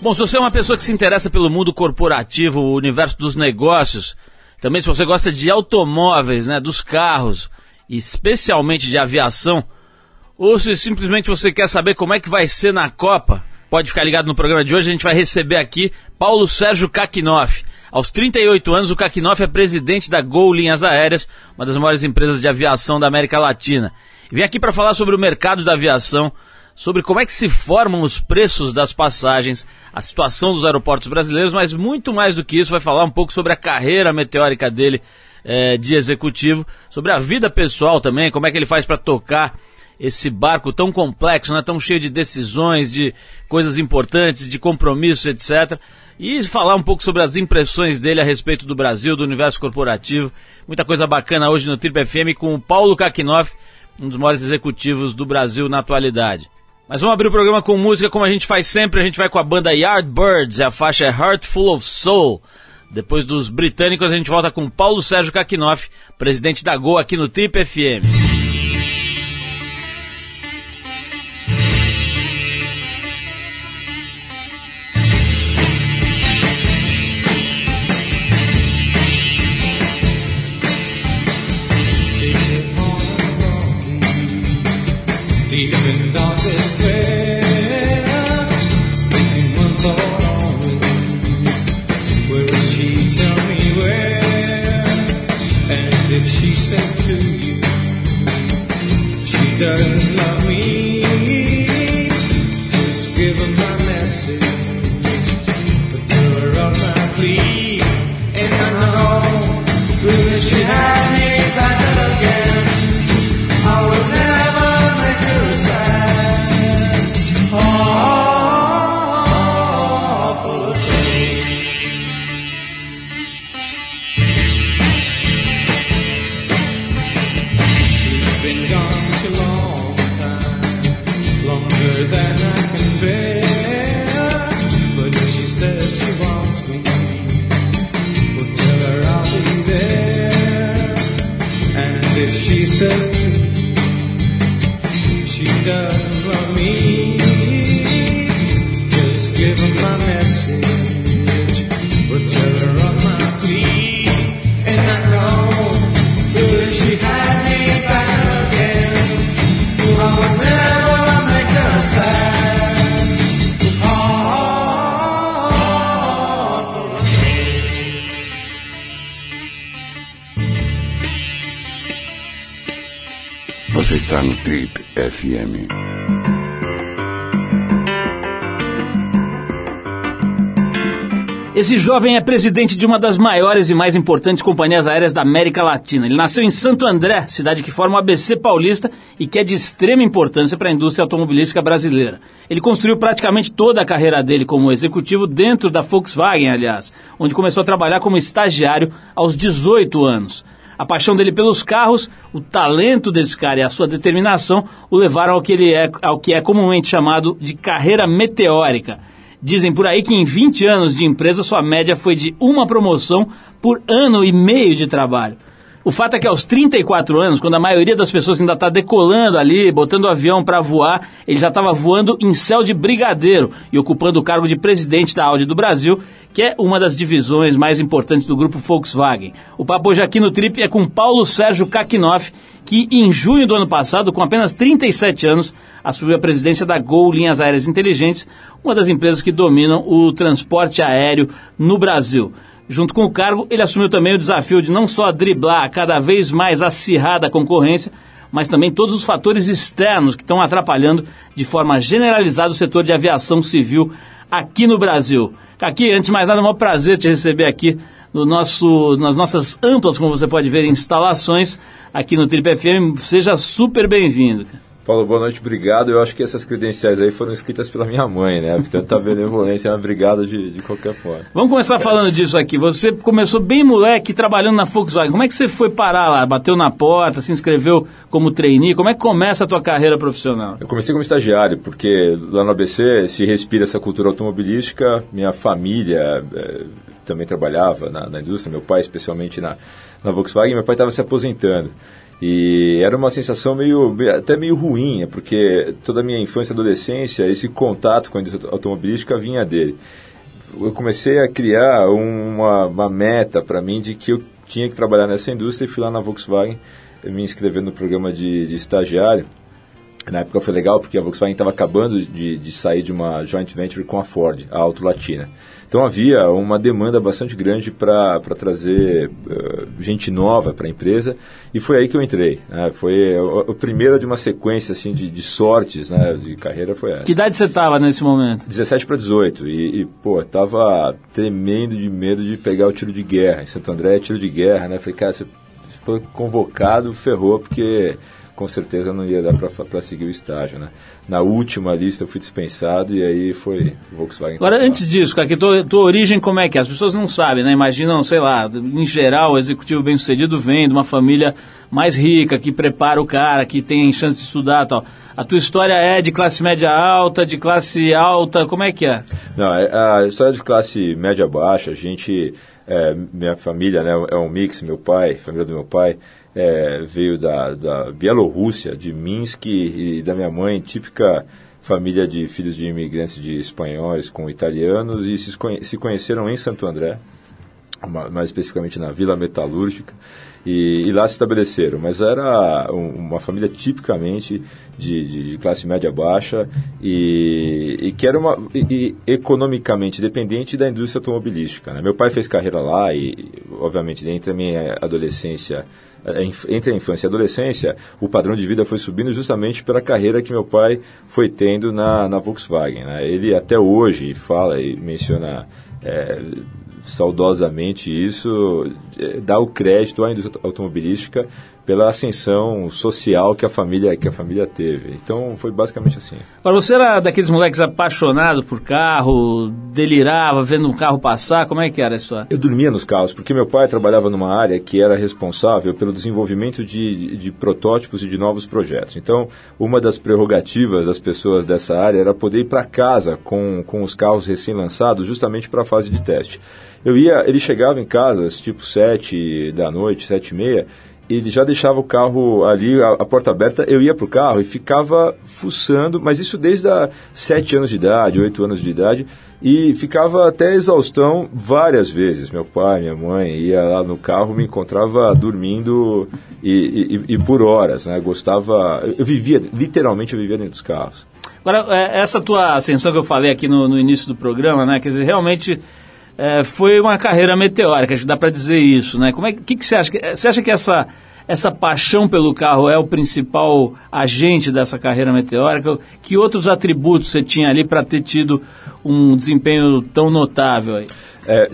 Bom, se você é uma pessoa que se interessa pelo mundo corporativo, o universo dos negócios, também se você gosta de automóveis, né, dos carros, especialmente de aviação, ou se simplesmente você quer saber como é que vai ser na Copa, pode ficar ligado no programa de hoje, a gente vai receber aqui Paulo Sérgio Kakinoff. Aos 38 anos, o Kakinoff é presidente da Gol Linhas Aéreas, uma das maiores empresas de aviação da América Latina. E vem aqui para falar sobre o mercado da aviação, sobre como é que se formam os preços das passagens, a situação dos aeroportos brasileiros, mas muito mais do que isso, vai falar um pouco sobre a carreira meteórica dele é, de executivo, sobre a vida pessoal também, como é que ele faz para tocar esse barco tão complexo, né, tão cheio de decisões, de coisas importantes, de compromissos, etc. E falar um pouco sobre as impressões dele a respeito do Brasil, do universo corporativo. Muita coisa bacana hoje no Trip FM com o Paulo Kakinoff, um dos maiores executivos do Brasil na atualidade. Mas vamos abrir o programa com música como a gente faz sempre. A gente vai com a banda Yardbirds, a faixa é Heart Full of Soul. Depois dos britânicos, a gente volta com Paulo Sérgio Kakinoff, presidente da Gol aqui no Trip FM. Está jovem é presidente de uma das maiores e mais importantes companhias aéreas da América Latina. Ele nasceu em Santo André, cidade que forma o ABC paulista e que é de extrema importância para a indústria automobilística brasileira. Ele construiu praticamente toda a carreira dele como executivo dentro da Volkswagen, aliás, onde começou a trabalhar como estagiário aos 18 anos. A paixão dele pelos carros, o talento desse cara e a sua determinação o levaram ao que, ele é, ao que é comumente chamado de carreira meteórica. Dizem por aí que em 20 anos de empresa sua média foi de uma promoção por ano e meio de trabalho. O fato é que aos 34 anos, quando a maioria das pessoas ainda está decolando ali, botando o avião para voar, ele já estava voando em céu de brigadeiro e ocupando o cargo de presidente da Audi do Brasil, que é uma das divisões mais importantes do grupo Volkswagen. O papo hoje aqui no Trip é com Paulo Sérgio Kakinoff, que em junho do ano passado, com apenas 37 anos, assumiu a presidência da Gol Linhas Aéreas Inteligentes, uma das empresas que dominam o transporte aéreo no Brasil. Junto com o cargo, ele assumiu também o desafio de não só driblar a cada vez mais acirrada concorrência, mas também todos os fatores externos que estão atrapalhando de forma generalizada o setor de aviação civil aqui no Brasil. Aqui, antes de mais nada, é um prazer te receber aqui no nosso, nas nossas amplas, como você pode ver, instalações aqui no Trip FM. Seja super bem-vindo. Paulo, boa noite, obrigado. Eu acho que essas credenciais aí foram escritas pela minha mãe, né? Tanta benevolência, obrigado de, de qualquer forma. Vamos começar falando disso aqui. Você começou bem moleque trabalhando na Volkswagen. Como é que você foi parar lá? Bateu na porta, se inscreveu como trainee? Como é que começa a tua carreira profissional? Eu comecei como estagiário, porque lá no ABC se respira essa cultura automobilística. Minha família é, também trabalhava na, na, indústria, meu pai especialmente na, na Volkswagen. Meu pai estava se aposentando. E era uma sensação meio, até meio ruim, né? porque toda a minha infância e adolescência, esse contato com a indústria automobilística vinha dele. Eu comecei a criar uma, uma meta para mim de que eu tinha que trabalhar nessa indústria e fui lá na Volkswagen me inscrever no programa de, de estagiário. Na época foi legal porque a Volkswagen estava acabando de, de sair de uma joint venture com a Ford, a Auto Latina. Então havia uma demanda bastante grande para trazer uh, gente nova para a empresa e foi aí que eu entrei. Né? Foi a, a, primeira de uma sequência assim, de, de sortes né, de carreira foi essa. Que idade você estava nesse momento? 17 para 18 e, e, pô, tava tremendo de medo de pegar o tiro de guerra. Em Santo André é tiro de guerra, né? Falei, cara, você foi convocado, ferrou, porque com certeza não ia dar para seguir o estágio, né? Na última lista eu fui dispensado e aí foi Volkswagen. Agora, antes disso, cara, que tua, tua origem como é que é? As pessoas não sabem, né? Imaginam, sei lá, em geral, o executivo bem-sucedido vem de uma família mais rica, que prepara o cara, que tem chance de estudar tal. A tua história é de classe média alta, de classe alta, como é que é? Não, é, a história de classe média baixa, a gente, é, minha família né, é um mix, meu pai, família do meu pai, é, veio da, da Bielorrússia, de Minsk, e da minha mãe, típica família de filhos de imigrantes de espanhóis com italianos, e se, se conheceram em Santo André, mais especificamente na Vila Metalúrgica, e, e, lá se estabeleceram. Mas era uma família tipicamente de, de classe média baixa e, e que era uma, e, economicamente dependente da indústria automobilística. Né? Meu pai fez carreira lá e, obviamente, entre a minha adolescência entre a infância e a adolescência, o padrão de vida foi subindo justamente pela carreira que meu pai foi tendo na, na Volkswagen. Né? Ele até hoje fala e menciona é, saudosamente isso, é, dá o crédito à indústria automobilística pela ascensão social que a família que a família teve. Então foi basicamente assim. Agora você era daqueles moleques apaixonados por carro, delirava vendo um carro passar, como é que era a história? Eu dormia nos carros porque meu pai trabalhava numa área que era responsável pelo desenvolvimento de, de, de protótipos e de novos projetos. Então uma das prerrogativas das pessoas dessa área era poder ir para casa com, com os carros recém-lançados justamente para a fase de teste. Eu ia, ele chegava em casa tipo sete da noite, sete e meia ele já deixava o carro ali, a, a, porta aberta, eu ia para o carro e ficava fuçando, mas isso desde a sete anos de idade, oito anos de idade, e ficava até exaustão várias vezes. Meu pai, minha mãe ia lá no carro, me encontrava dormindo e, e, e por horas, né? Gostava, eu vivia, literalmente eu vivia dentro dos carros. Agora, é, essa tua ascensão que eu falei aqui no, no início do programa, né? Quer dizer, realmente é, foi uma carreira meteórica, acho que dá para dizer isso, né? Como é que, que você acha? Você acha que essa essa paixão pelo carro é o principal agente dessa carreira meteórica? Que outros atributos você tinha ali para ter tido um desempenho tão notável aí? É,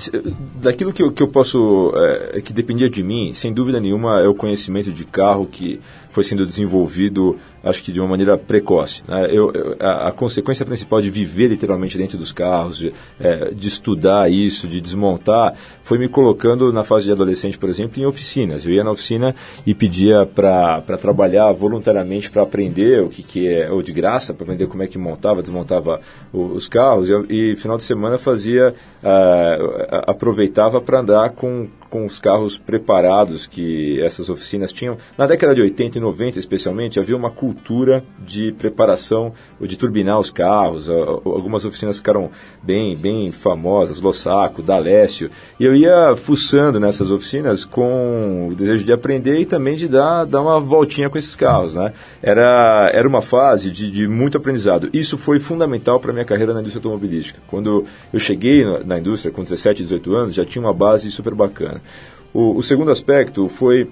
daquilo que eu, que eu posso, é, que dependia de mim, sem dúvida nenhuma, é o conhecimento de carro que foi sendo desenvolvido acho que de uma maneira precoce. Né? Eu, eu, a, a, consequência principal de viver literalmente dentro dos carros, de, é, de, estudar isso, de desmontar, foi me colocando na fase de adolescente, por exemplo, em oficinas. Eu ia na oficina e pedia para trabalhar voluntariamente para aprender o que, que é, ou de graça, para aprender como é que montava, desmontava o, os carros. E, e, final de semana fazia, uh, aproveitava para andar com, com os carros preparados que essas oficinas tinham. Na década de 80 e 90, especialmente, havia uma cultura de preparação, de turbinar os carros. Algumas oficinas ficaram bem, bem famosas, Lossaco, Dalécio. E eu ia fuçando nessas oficinas com o desejo de aprender e também de dar, dar uma voltinha com esses carros. Né? Era, era uma fase de, de muito aprendizado. Isso foi fundamental para a minha carreira na indústria automobilística. Quando eu cheguei na indústria com 17, 18 anos, já tinha uma base super bacana. O, o segundo aspecto foi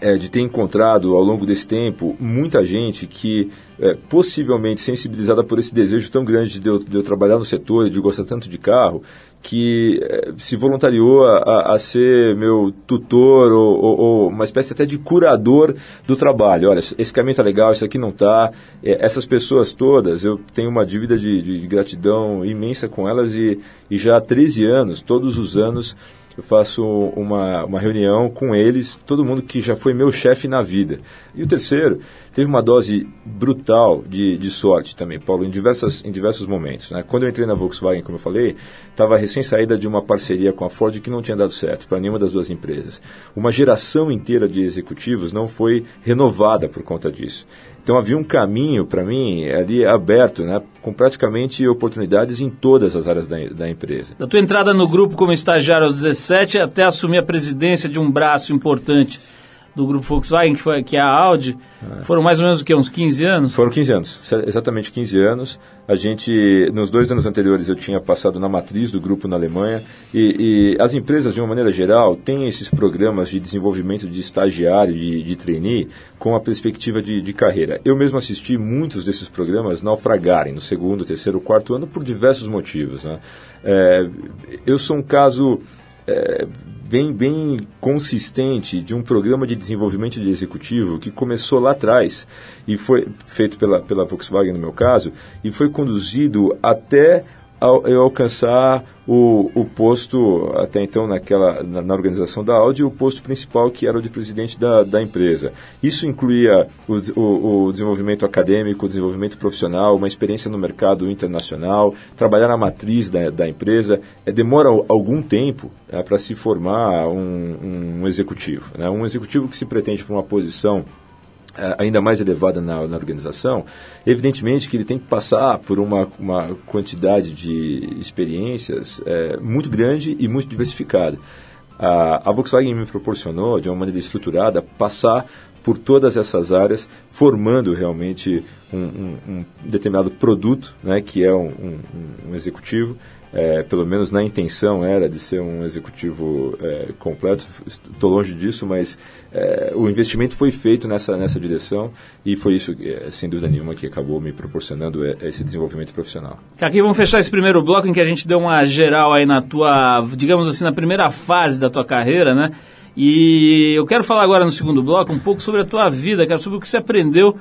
é, de ter encontrado ao longo desse tempo muita gente que, é, possivelmente sensibilizada por esse desejo tão grande de eu, de eu, trabalhar no setor e de gostar tanto de carro, que é, se voluntariou a, a, ser meu tutor ou, ou, ou, uma espécie até de curador do trabalho. Olha, esse caminho está legal, isso aqui não está. É, essas pessoas todas, eu tenho uma dívida de, de gratidão imensa com elas e, e já há 13 anos, todos os anos, eu faço uma, uma reunião com eles, todo mundo que já foi meu chefe na vida. E o terceiro, teve uma dose brutal de, de sorte também, Paulo, em, diversas, em diversos momentos. Né? Quando eu entrei na Volkswagen, como eu falei, estava recém saída de uma parceria com a Ford que não tinha dado certo para nenhuma das duas empresas. Uma geração inteira de executivos não foi renovada por conta disso. Então havia um caminho para mim ali aberto, né, com praticamente oportunidades em todas as áreas da, da, empresa. Da tua entrada no grupo como estagiário aos 17 até assumir a presidência de um braço importante do grupo Volkswagen, que, foi, que é a Audi, é. foram mais ou menos o que, uns 15 anos? Foram 15 anos, exatamente 15 anos. A gente, nos dois anos anteriores, eu tinha passado na matriz do grupo na Alemanha e, e as empresas, de uma maneira geral, têm esses programas de desenvolvimento de estagiário, de, de trainee, com a perspectiva de, de carreira. Eu mesmo assisti muitos desses programas naufragarem no segundo, terceiro, quarto ano por diversos motivos. Né? É, eu sou um caso é, bem, bem consistente de um programa de desenvolvimento de executivo que começou lá atrás e foi feito pela, pela Volkswagen no meu caso e foi conduzido até eu alcançar o, o posto, até então naquela, na, na, organização da Audi, o posto principal que era o de presidente da, da empresa. Isso incluía o, o, o desenvolvimento acadêmico, o desenvolvimento profissional, uma experiência no mercado internacional, trabalhar na matriz da, da empresa. É, demora algum tempo é, para se formar um, um executivo. Né? Um executivo que se pretende para uma posição ainda mais elevada na, na, organização, evidentemente que ele tem que passar por uma, uma quantidade de experiências é, muito grande e muito diversificada. A, a Volkswagen me proporcionou, de uma maneira estruturada, passar por todas essas áreas, formando realmente um, um, um determinado produto, né, que é um, um executivo, é, pelo menos na intenção era de ser um executivo é, completo. Estou longe disso, mas é, o investimento foi feito nessa, nessa direção e foi isso, é, sem dúvida nenhuma, que acabou me proporcionando é, esse desenvolvimento profissional. Aqui vamos fechar esse primeiro bloco em que a gente deu uma geral aí na tua, digamos assim, na primeira fase da tua carreira, né? E eu quero falar agora no segundo bloco um pouco sobre a tua vida, cara, sobre o que você aprendeu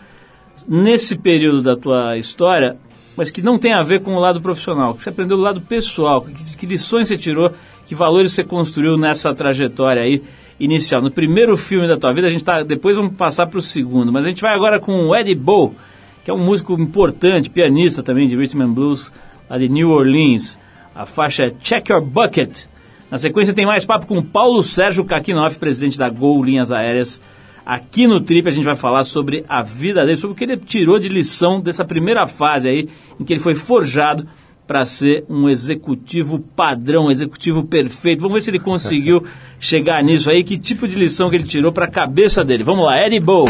nesse período da tua história mas que não tem a ver com o lado profissional, que você aprendeu do lado pessoal, que, que lições você tirou, que valores você construiu nessa trajetória aí inicial. No primeiro filme da tua vida, a gente tá, depois vamos passar para o segundo, mas a gente vai agora com o Eddie Bow, que é um músico importante, pianista também de rhythm and blues, lá de New Orleans. A faixa é Check Your Bucket. Na sequência tem mais papo com Paulo Sérgio Kakinoff, presidente da Gol Linhas Aéreas Aqui no Trip a gente vai falar sobre a vida dele, sobre o que ele tirou de lição dessa primeira fase aí, em que ele foi forjado para ser um executivo padrão, um executivo perfeito. Vamos ver se ele conseguiu chegar nisso aí, que tipo de lição que ele tirou para a cabeça dele. Vamos lá, Eddie Bow.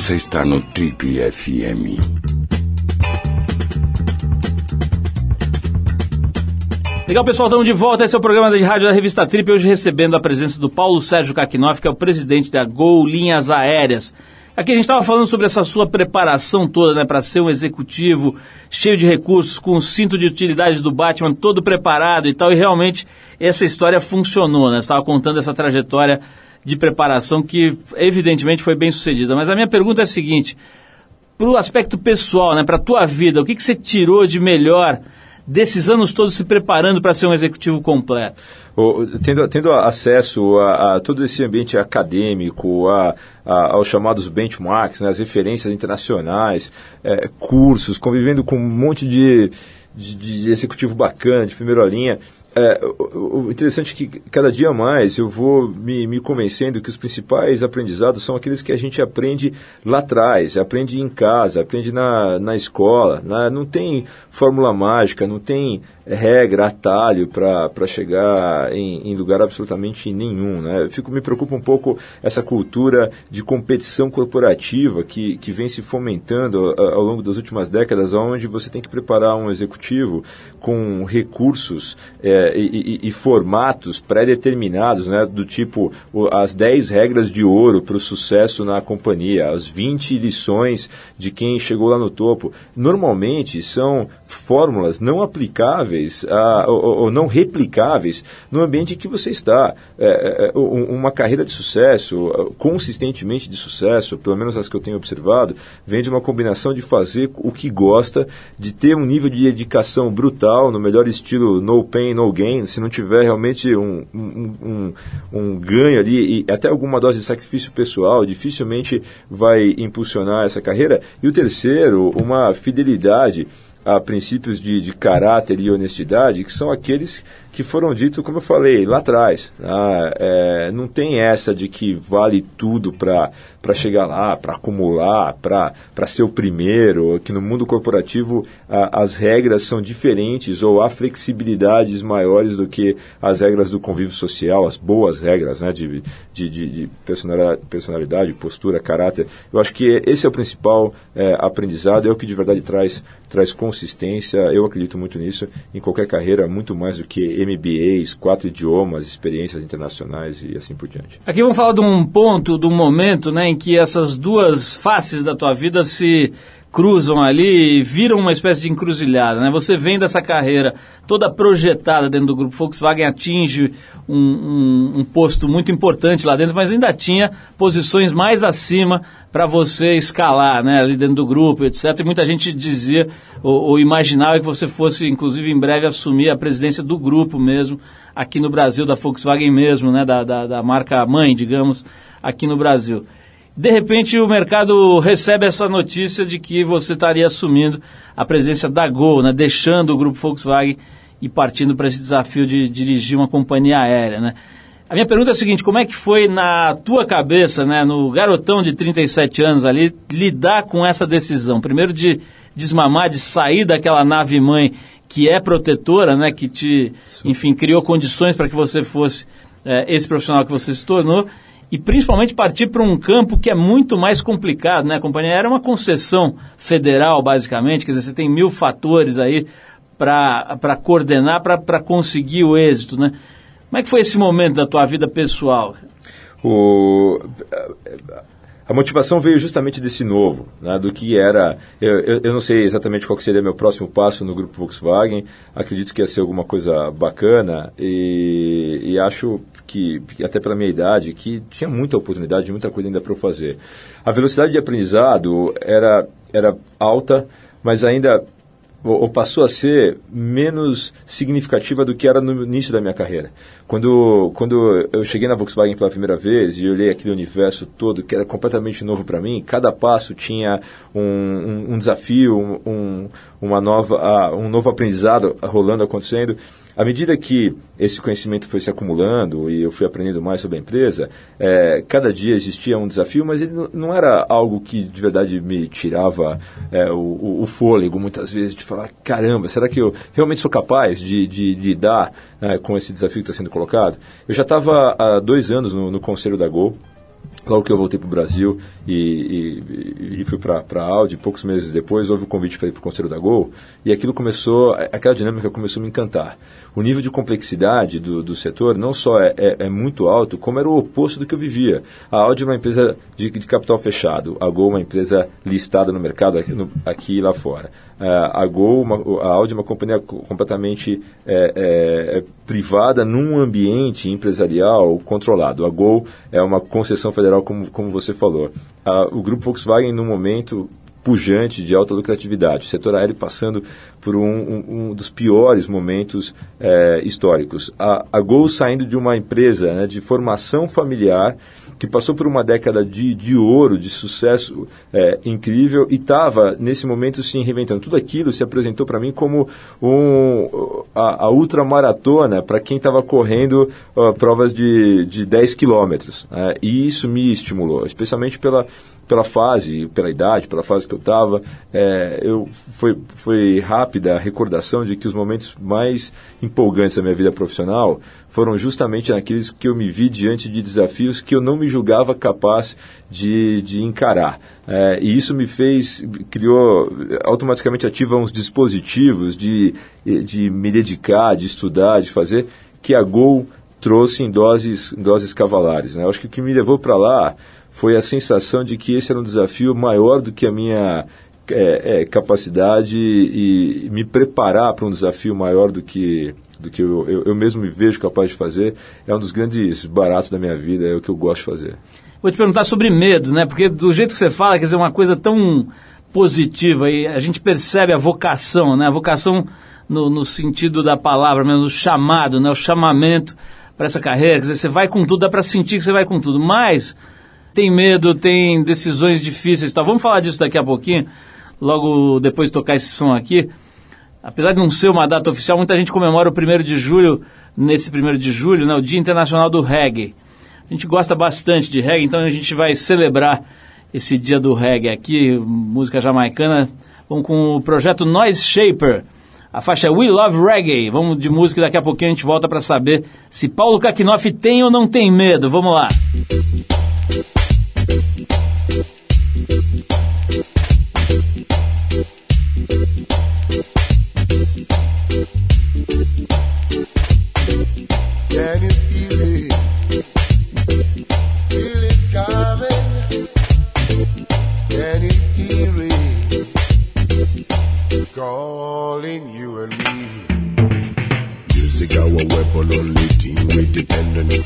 Você está no Trip FM. Legal, pessoal, estamos de volta. Esse é o programa de rádio da revista Trip. Hoje recebendo a presença do Paulo Sérgio Kakinoff, que é o presidente da Gol Linhas Aéreas. Aqui a gente estava falando sobre essa sua preparação toda, né, para ser um executivo cheio de recursos, com o cinto de utilidade do Batman todo preparado e tal. E realmente essa história funcionou, né? Estava contando essa trajetória de preparação que evidentemente foi bem sucedida. Mas a minha pergunta é a seguinte: para o aspecto pessoal, né, para a tua vida, o que, que você tirou de melhor? desses anos todos se preparando para ser um executivo completo? O, tendo, tendo acesso a, a, todo esse ambiente acadêmico, a, a, aos chamados benchmarks, né, as referências internacionais, é, cursos, convivendo com um monte de, de, de executivo bacana, de primeira linha, é, o, interessante é que cada dia mais eu vou me, me convencendo que os principais aprendizados são aqueles que a gente aprende lá atrás, aprende em casa, aprende na, na escola. Né? Não tem fórmula mágica, não tem regra, atalho para chegar em, em, lugar absolutamente nenhum. Né? Eu fico, me preocupa um pouco essa cultura de competição corporativa que, que vem se fomentando ao, ao longo das últimas décadas, onde você tem que preparar um executivo com recursos. É, e, e, e, formatos pré-determinados, né, do tipo as 10 regras de ouro para o sucesso na companhia, as 20 lições de quem chegou lá no topo. Normalmente são fórmulas não aplicáveis a, ou, ou, não replicáveis no ambiente em que você está. É, é, é uma carreira de sucesso, consistentemente de sucesso, pelo menos as que eu tenho observado, vem de uma combinação de fazer o que gosta, de ter um nível de dedicação brutal, no melhor estilo no pain, no alguém, se não tiver realmente um, um, um, um ganho ali e até alguma dose de sacrifício pessoal, dificilmente vai impulsionar essa carreira. E o terceiro, uma fidelidade a princípios de, de caráter e honestidade, que são aqueles que foram ditos, como eu falei, lá atrás. Ah, é, não tem essa de que vale tudo para chegar lá, para acumular, para ser o primeiro, que no mundo corporativo as regras são diferentes ou há flexibilidades maiores do que as regras do convívio social, as boas regras né, de, de, de, de personalidade, postura, caráter. Eu acho que esse é o principal é, aprendizado, é o que de verdade traz, traz consistência. Eu acredito muito nisso, em qualquer carreira, muito mais do que MBAs, quatro idiomas, experiências internacionais e assim por diante. Aqui vamos falar de um ponto, de um momento né, em que essas duas faces da tua vida se cruzam ali e viram uma espécie de encruzilhada. Né? Você vem dessa carreira toda projetada dentro do grupo Volkswagen, atinge um, um, um posto muito importante lá dentro, mas ainda tinha posições mais acima para você escalar né, ali dentro do grupo, etc. E muita gente dizia ou, ou imaginava que você fosse, inclusive, em breve assumir a presidência do grupo mesmo, aqui no Brasil, da Volkswagen mesmo, né, da, da, da marca mãe, digamos, aqui no Brasil. De repente, o mercado recebe essa notícia de que você estaria assumindo a presença da Gol, né, deixando o grupo Volkswagen e partindo para esse desafio de dirigir uma companhia aérea. Né? A minha pergunta é a seguinte: como é que foi na tua cabeça, né, no garotão de 37 anos ali, lidar com essa decisão? Primeiro de desmamar, de sair daquela nave mãe que é protetora, né, que te, enfim, criou condições para que você fosse é, esse profissional que você se tornou e principalmente partir para um campo que é muito mais complicado, né? A companhia era uma concessão federal, basicamente, quer dizer, você tem mil fatores aí para coordenar, para conseguir o êxito, né? Como é que foi esse momento da tua vida pessoal? O, a motivação veio justamente desse novo, né, do que era. Eu, eu, eu, não sei exatamente qual seria meu próximo passo no grupo Volkswagen. Acredito que ia ser alguma coisa bacana e, e acho que, até pela minha idade, que tinha muita oportunidade, muita coisa ainda para eu fazer. A velocidade de aprendizado era, era alta, mas ainda ou, passou a ser menos significativa do que era no início da minha carreira. Quando, quando eu cheguei na Volkswagen pela primeira vez e olhei aquele universo todo que era completamente novo para mim, cada passo tinha um, um, um desafio, um, uma nova, uh, um novo aprendizado rolando, acontecendo. À medida que esse conhecimento foi se acumulando e eu fui aprendendo mais sobre a empresa, é, cada dia existia um desafio, mas ele não era algo que de verdade me tirava é, o, o, fôlego, muitas vezes, de falar: caramba, será que eu realmente sou capaz de, de, de lidar é, com esse desafio que está sendo colocado? Eu já estava há dois anos no, no Conselho da Gol Logo que eu voltei para o Brasil e, e, e fui para a Audi, poucos meses depois houve o convite para ir para o Conselho da Gol e aquilo começou, aquela dinâmica começou a me encantar. O nível de complexidade do, do setor não só é, é, é, muito alto, como era o oposto do que eu vivia. A Audi é uma empresa de, de capital fechado, a Gol é uma empresa listada no mercado aqui, no, aqui e lá fora. A Gol, uma, a Audi é uma companhia completamente é, é, é, privada num ambiente empresarial controlado. A Gol é uma concessão federal, como, como você falou. Uh, o grupo Volkswagen, no momento, pujante de alta lucratividade. O setor aéreo passando por um, um, um dos piores momentos é, históricos. A, a Gol saindo de uma empresa né, de formação familiar que passou por uma década de, de ouro, de sucesso é, incrível e estava, nesse momento, se reinventando. Tudo aquilo se apresentou para mim como um, a, a ultramaratona para quem estava correndo provas de, de 10 quilômetros. Né? E isso me estimulou, especialmente pela, pela fase, pela idade, pela fase que eu estava. É, eu, foi, foi rápida a recordação de que os momentos mais empolgantes da minha vida profissional foram justamente naqueles que eu me vi diante de desafios que eu não me julgava capaz de, de encarar. É, e isso me fez, criou, automaticamente ativa uns dispositivos de, de me dedicar, de estudar, de fazer, que a Gol trouxe em doses, em doses cavalares. Né? Acho que o que me levou para lá foi a sensação de que esse era um desafio maior do que a minha é, é, capacidade e, me preparar para um desafio maior do que do que eu, eu, eu, mesmo me vejo capaz de fazer, é um dos grandes baratos da minha vida, é o que eu gosto de fazer. Vou te perguntar sobre medo, né? Porque do jeito que você fala, quer dizer, uma coisa tão positiva e a gente percebe a vocação, né? A vocação no, no sentido da palavra, mesmo o chamado, né? O chamamento para essa carreira, quer dizer, você vai com tudo, dá para sentir que você vai com tudo, mas tem medo, tem decisões difíceis, tá? Vamos falar disso daqui a pouquinho, logo depois de tocar esse som aqui apesar de não ser uma data oficial, muita gente comemora o 1 de julho, nesse 1 de julho, né, o Dia Internacional do Reggae. A gente gosta bastante de reggae, então a gente vai celebrar esse dia do reggae aqui, música jamaicana. Vamos com o projeto Noise Shaper. A faixa é We Love Reggae. Vamos de música daqui a pouquinho a gente volta para saber se Paulo Kakinoff tem ou não tem medo. Vamos lá. Can Thank you.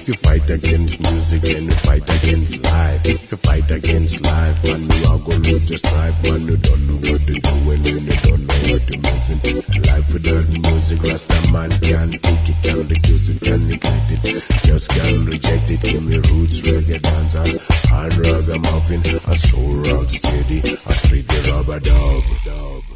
If you fight against music, then you fight against life. If you fight against life, man, you are lose your stripe. Man, you don't know what to do when you don't know what you're missing. Life without music, Rasta man can't take it, can't refuse it, can't neglect it. Just can't reject it. Give me roots, reggae dance, and ragamuffin, a soul rock steady, a street the rubber dub, dub.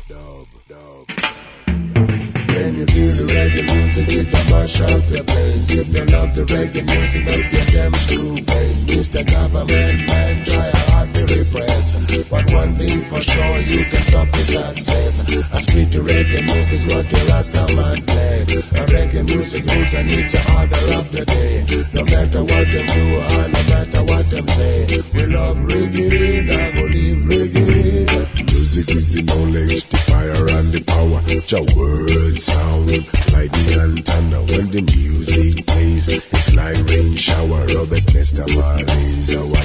When you feel the reggae music, it's the mash up the place. If you love the reggae music, let's get them screw face. Mr. Government man, try hard repress. But one thing for sure, you can stop the success. A street to reggae music is what the last time man play. A reggae music roots and it's the order of the day. No matter what them do or no matter what them say, we love reggae, never leave reggae. Music is the knowledge, the fire and the power. Your words sound lightning and thunder when the music plays. It's like rain shower. Robert Nesta is our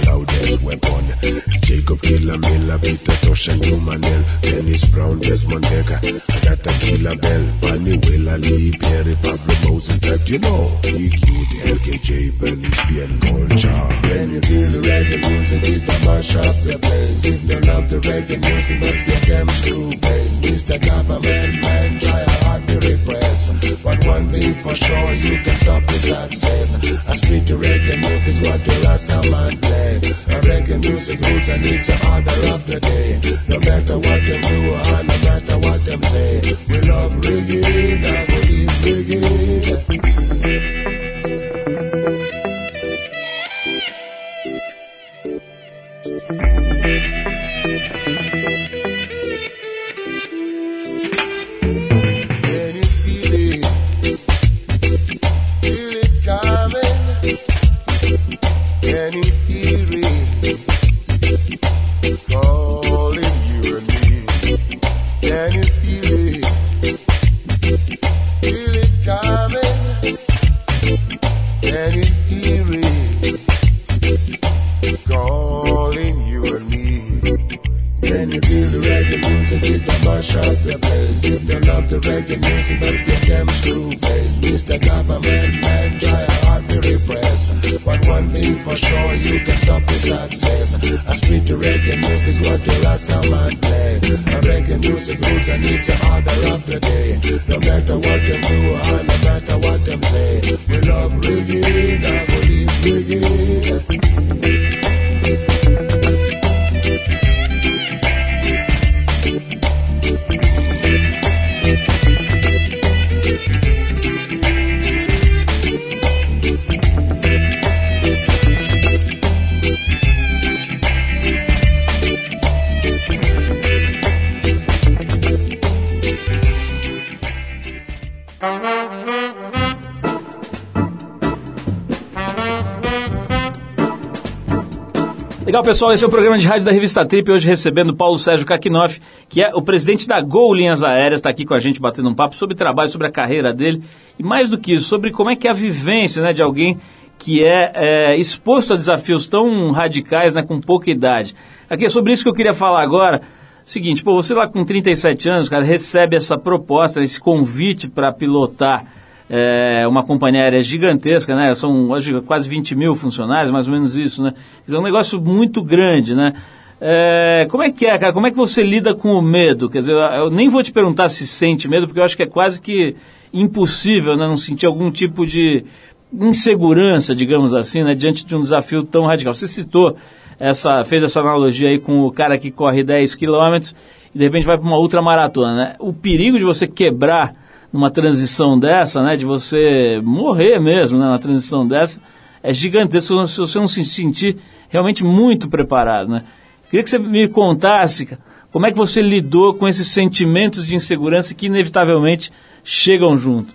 loudest weapon. Jacob Killer Miller, Peter Tosh and Humanel. Dennis Brown, Desmond Decker. Agata Killer Bell, Bunny Willa Lee, Perry Pablo Moses. That you know. Big Youth, LKJ, Berlin, Spear, Culture. When you feel the reggae music, it's the mash up the place. If you love the reggae music, let's get them screw face. Mr. Government man, try repress. But one thing for sure, you can stop the success. A street to reggae music is what the last time man play. A reggae music roots and it's the order of the day. No matter what them do or no matter what them say, we love reggae, never leave reggae. Anita. Pessoal, esse é o programa de rádio da revista Trip, hoje recebendo Paulo Sérgio Kakinoff, que é o presidente da Gol Linhas Aéreas, está aqui com a gente batendo um papo sobre trabalho, sobre a carreira dele, e mais do que isso, sobre como é que é a vivência né, de alguém que é, é exposto a desafios tão radicais né, com pouca idade. Aqui é sobre isso que eu queria falar agora. Seguinte, pô, você lá com 37 anos, cara, recebe essa proposta, esse convite para pilotar é uma companhia aérea gigantesca, né? São quase 20 mil funcionários, mais ou menos isso, né? É um negócio muito grande, né? É, como é que é, cara? Como é que você lida com o medo? Quer dizer, eu nem vou te perguntar se sente medo, porque eu acho que é quase que impossível né, não sentir algum tipo de insegurança, digamos assim, né, diante de um desafio tão radical. Você citou, essa, fez essa analogia aí com o cara que corre 10 quilômetros e de repente vai para uma ultramaratona, né? O perigo de você quebrar numa transição dessa, né, de você morrer mesmo, né, numa transição dessa, é gigantesco se você não se sentir realmente muito preparado, né. Queria que você me contasse como é que você lidou com esses sentimentos de insegurança que inevitavelmente chegam junto.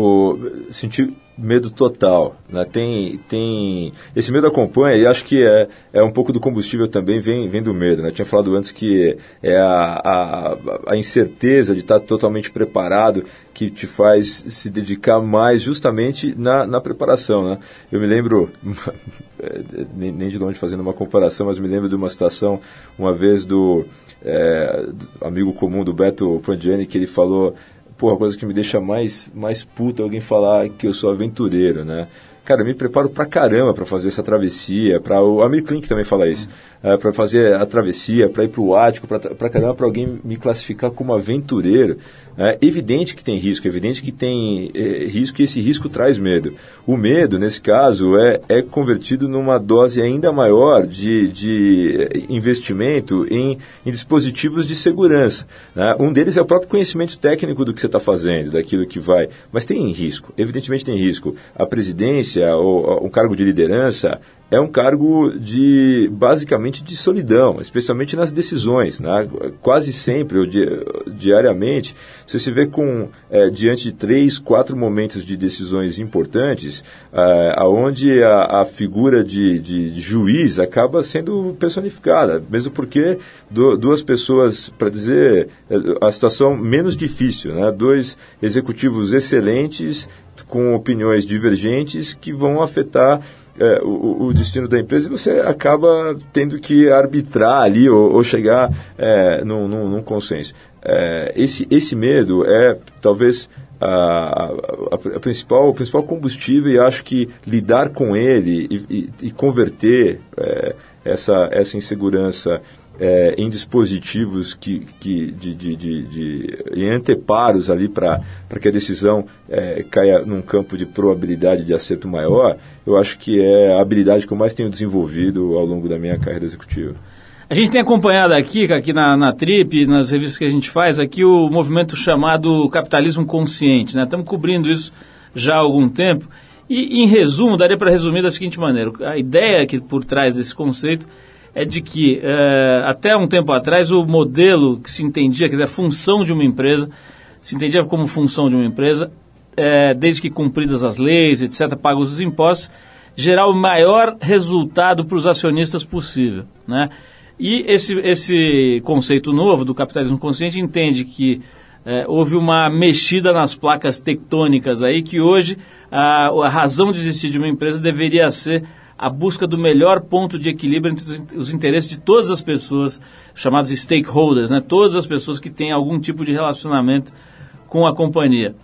O sentir medo total. Né? Tem, tem esse medo acompanha e acho que é, é um pouco do combustível também vem, vem do medo. Né? tinha falado antes que é a, a, a incerteza de estar totalmente preparado que te faz se dedicar mais justamente na, na preparação. Né? Eu me lembro, nem, nem de longe fazendo uma comparação, mas me lembro de uma situação uma vez do, é, do amigo comum do Beto Prangiani que ele falou pô, a coisa que me deixa mais, mais puto é alguém falar que eu sou aventureiro, né? Cara, eu me preparo pra caramba para fazer essa travessia, para o Amir Klink também fala isso, uhum. é, para fazer a travessia, para ir pro Ático, para caramba, para alguém me classificar como aventureiro. É evidente que tem risco, é evidente que tem é, risco e esse risco traz medo. O medo, nesse caso, é, é convertido numa dose ainda maior de, de investimento em, em dispositivos de segurança. Né? Um deles é o próprio conhecimento técnico do que você está fazendo, daquilo que vai. Mas tem risco, evidentemente tem risco. A presidência, ou um cargo de liderança, é um cargo de basicamente de solidão, especialmente nas decisões. Né? Quase sempre ou di diariamente você se vê com é, diante de três, quatro momentos de decisões importantes, é, aonde a, a figura de, de, de, juiz acaba sendo personificada, mesmo porque do, duas pessoas, para dizer é, a situação menos difícil, né? dois executivos excelentes com opiniões divergentes que vão afetar é, o, o, destino da empresa e você acaba tendo que arbitrar ali ou, ou chegar é, num, num, num, consenso. É, esse, esse medo é talvez a, a, a, principal, o principal combustível e acho que lidar com ele e, e, e converter é, essa, essa insegurança é, em dispositivos que, que de, de, de, de em anteparos ali para que a decisão é, caia num campo de probabilidade de acerto maior, eu acho que é a habilidade que eu mais tenho desenvolvido ao longo da minha carreira executiva. A gente tem acompanhado aqui, aqui na, na Trip, nas revistas que a gente faz, aqui o movimento chamado capitalismo consciente. Né? Estamos cobrindo isso já há algum tempo. E, em resumo, daria para resumir da seguinte maneira: a ideia que por trás desse conceito é de que é, até um tempo atrás o modelo que se entendia, quer dizer, a função de uma empresa, se entendia como função de uma empresa, é, desde que cumpridas as leis, etc., pagos os impostos, gerar o maior resultado para os acionistas possível. Né? E esse, esse conceito novo do capitalismo consciente entende que é, houve uma mexida nas placas tectônicas aí, que hoje a, a razão de existir de uma empresa deveria ser a busca do melhor ponto de equilíbrio entre os, interesses de todas as pessoas, chamados stakeholders, né? todas as pessoas que têm algum tipo de relacionamento com a companhia.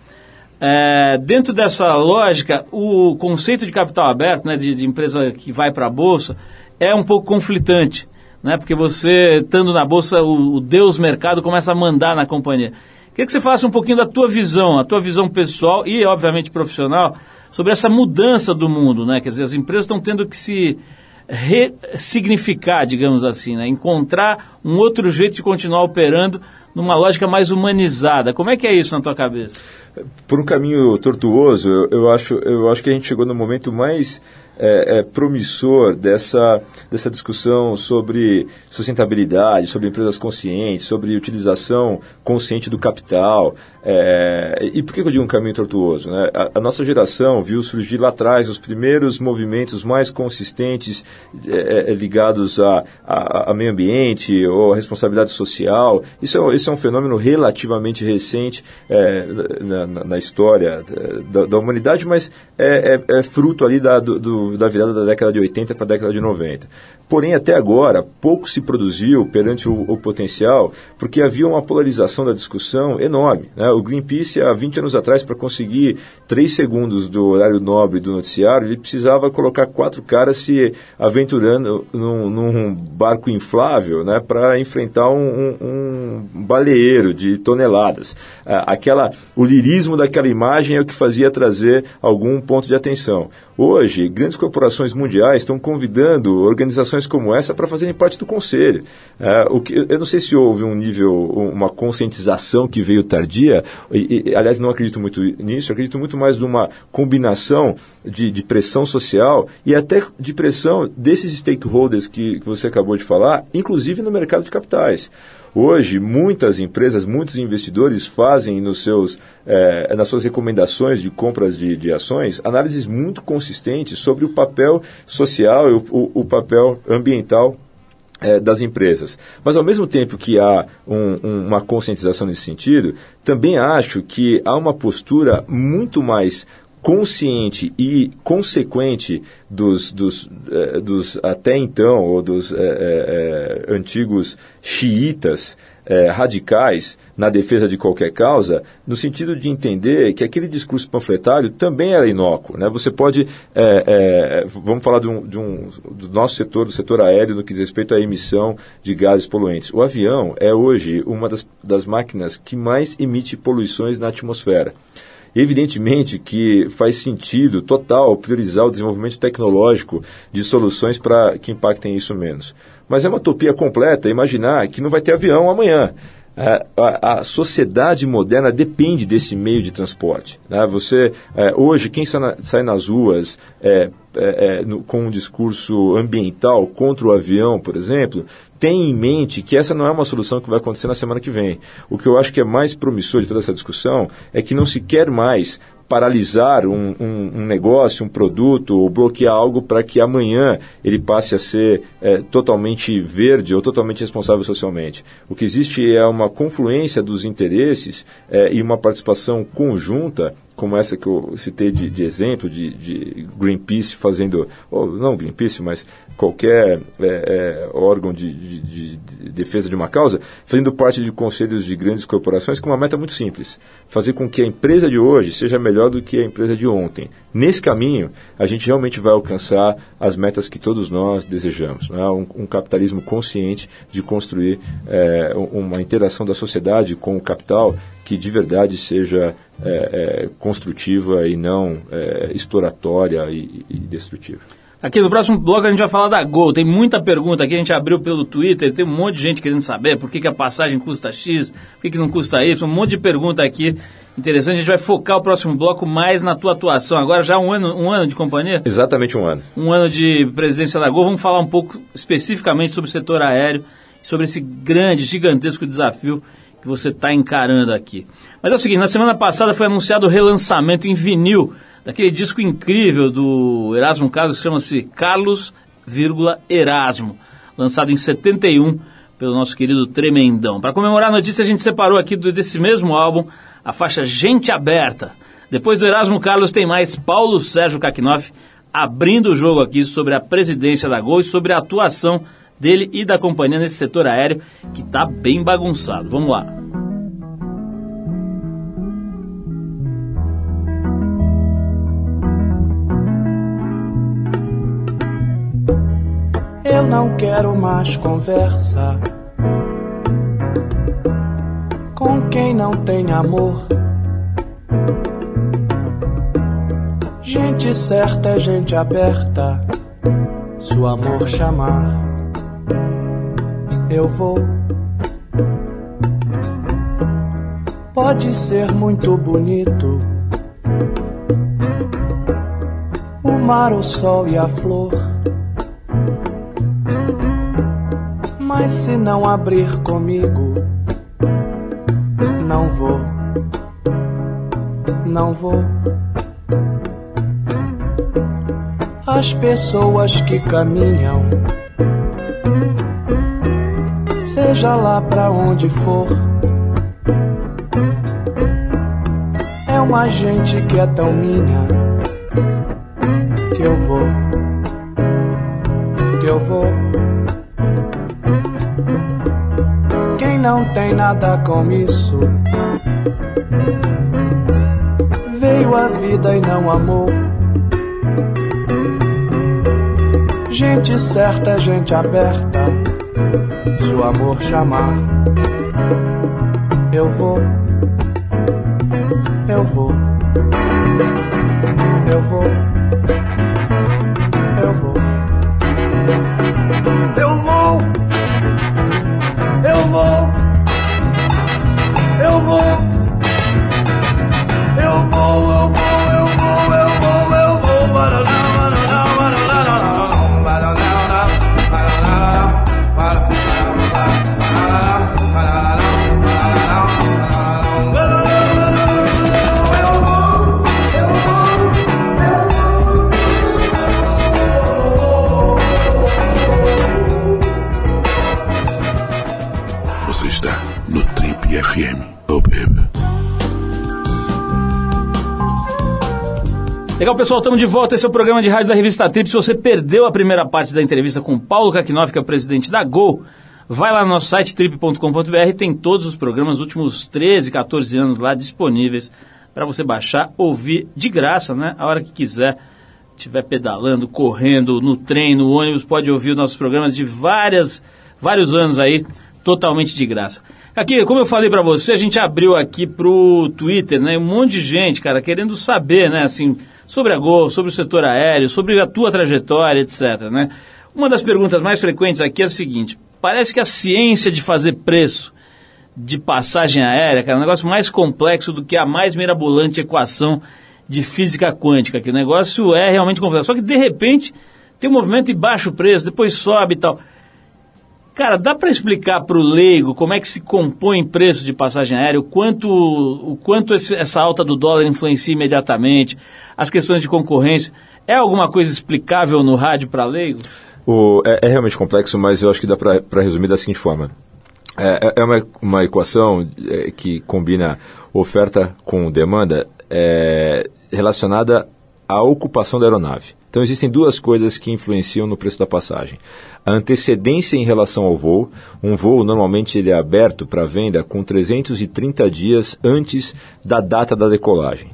É, dentro dessa lógica, o conceito de capital aberto, né, de, de empresa que vai para a bolsa, é um pouco conflitante, né, porque você, estando na bolsa, o, o Deus mercado começa a mandar na companhia. Queria que você falasse um pouquinho da tua visão, a tua visão pessoal e, obviamente, profissional, sobre essa mudança do mundo, né? Quer dizer, as empresas estão tendo que se ressignificar, digamos assim, né? encontrar um outro jeito de continuar operando numa lógica mais humanizada. Como é que é isso na tua cabeça? Por um caminho tortuoso, eu, acho, eu acho que a gente chegou no momento mais é, é, promissor dessa, dessa discussão sobre sustentabilidade, sobre empresas conscientes, sobre utilização consciente do capital. É, e por que eu digo um caminho tortuoso? Né? A, a, nossa geração viu surgir lá atrás os primeiros movimentos mais consistentes é, é, ligados a, a, a, meio ambiente ou a responsabilidade social. Isso é, isso é um fenômeno relativamente recente é, na, na, história da, da, humanidade, mas é, é, fruto ali da, do, da virada da década de 80 para a década de 90. Porém, até agora, pouco se produziu perante o, o potencial, porque havia uma polarização da discussão enorme. Né? O Greenpeace, há 20 anos atrás, para conseguir 3 segundos do horário nobre do noticiário, ele precisava colocar quatro caras se aventurando num, num barco inflável né? para enfrentar um, um, um, baleeiro de toneladas. Aquela, o lirismo daquela imagem é o que fazia trazer algum ponto de atenção. Hoje, grandes corporações mundiais estão convidando organizações como essa para fazerem parte do conselho. É, o que, eu não sei se houve um nível, uma conscientização que veio tardia, e, e, aliás, não acredito muito nisso, acredito muito mais numa combinação de, de, pressão social e até de pressão desses stakeholders que, que você acabou de falar, inclusive no mercado de capitais. Hoje, muitas empresas, muitos investidores fazem nos seus, eh, nas suas recomendações de compras de, de, ações análises muito consistentes sobre o papel social e o, o, o papel ambiental eh, das empresas. Mas ao mesmo tempo que há um, um, uma conscientização nesse sentido, também acho que há uma postura muito mais consciente e consequente dos, dos, eh, dos até então, ou dos eh, eh, antigos xiitas radicais na defesa de qualquer causa, no sentido de entender que aquele discurso panfletário também era inócuo. Né? Você pode, vamos falar de um, de um, do nosso setor, do setor aéreo, no que diz respeito à emissão de gases poluentes. O avião é hoje uma das, das máquinas que mais emite poluições na atmosfera. Evidentemente que faz sentido total priorizar o desenvolvimento tecnológico de soluções para que impactem isso menos. Mas é uma utopia completa imaginar que não vai ter avião amanhã. É, a, a, sociedade moderna depende desse meio de transporte. Né? Você, é, hoje, quem sai, na, sai nas ruas é, é, é, no, com um discurso ambiental contra o avião, por exemplo, tem em mente que essa não é uma solução que vai acontecer na semana que vem. O que eu acho que é mais promissor de toda essa discussão é que não se quer mais paralisar um, um, um, negócio, um produto, ou bloquear algo para que amanhã ele passe a ser é, totalmente verde ou totalmente responsável socialmente. O que existe é uma confluência dos interesses é, e uma participação conjunta como essa que eu citei de, de exemplo, de, de, Greenpeace fazendo, ou não Greenpeace, mas qualquer é, é, órgão de, de, defesa de uma causa, fazendo parte de conselhos de grandes corporações com uma meta muito simples: fazer com que a empresa de hoje seja melhor do que a empresa de ontem. Nesse caminho, a gente realmente vai alcançar as metas que todos nós desejamos. Né? Um, um, capitalismo consciente de construir é, uma interação da sociedade com o capital que de verdade seja é, é, construtiva e não é, exploratória e, e destrutiva. Aqui no próximo bloco a gente vai falar da Gol. Tem muita pergunta aqui, a gente abriu pelo Twitter, tem um monte de gente querendo saber por que, que a passagem custa X, por que, que não custa Y, um monte de pergunta aqui. Interessante, a gente vai focar o próximo bloco mais na tua atuação. Agora já um ano, um ano de companhia? Exatamente um ano. Um ano de presidência da Gol. Vamos falar um pouco especificamente sobre o setor aéreo, sobre esse grande, gigantesco desafio que você está encarando aqui. Mas é o seguinte, na semana passada foi anunciado o relançamento em vinil daquele disco incrível do Erasmo Carlos, chama-se Carlos, Erasmo, lançado em 71 pelo nosso querido Tremendão. Para comemorar a notícia, a gente separou aqui desse mesmo álbum a faixa Gente Aberta. Depois do Erasmo Carlos tem mais Paulo Sérgio Kakinoff, abrindo o jogo aqui sobre a presidência da Gol e sobre a atuação dele e da companhia nesse setor aéreo que está bem bagunçado. Vamos lá. Não quero mais conversa com quem não tem amor. Gente certa é gente aberta. Se o amor chamar, eu vou. Pode ser muito bonito. O mar, o sol e a flor. Mas se não abrir comigo, não vou, não vou. As pessoas que caminham, seja lá pra onde for, é uma gente que é tão minha que eu vou, que eu vou. Não tem nada com isso veio a vida e não amou. Gente certa gente aberta. Se o amor chamar, eu vou, Legal, pessoal, estamos de volta. Esse é o programa de rádio da revista Trip. Se você perdeu a primeira parte da entrevista com Paulo Kakinoff, que é o presidente da Gol, vai lá no nosso site trip.com.br. Tem todos os programas últimos 13, 14 anos lá disponíveis para você baixar, ouvir de graça, né? A hora que quiser. Estiver pedalando, correndo, no trem, no ônibus, pode ouvir os nossos programas de várias, vários anos aí, totalmente de graça. Aqui, como eu falei para você, a gente abriu aqui pro Twitter, né? Um monte de gente, cara, querendo saber, né? Assim, sobre a Gol, sobre o setor aéreo, sobre a tua trajetória, etc. Né? Uma das perguntas mais frequentes aqui é a seguinte: parece que a ciência de fazer preço de passagem aérea, cara, é um negócio mais complexo do que a mais mirabolante equação de física quântica, que o negócio é realmente complexo. Só que de repente tem um movimento de baixo preço, depois sobe e tal. Cara, dá para explicar para o leigo como é que se compõe preço de passagem aérea, o quanto, o quanto esse, essa alta do dólar influencia imediatamente, as questões de concorrência. É alguma coisa explicável no rádio para leigo? O, é, é realmente complexo, mas eu acho que dá para resumir da seguinte forma. É, é uma, uma equação é, que combina oferta com demanda é, relacionada à ocupação da aeronave. Então existem duas coisas que influenciam no preço da passagem. A antecedência em relação ao voo. Um voo normalmente ele é aberto para venda com 330 dias antes da data da decolagem.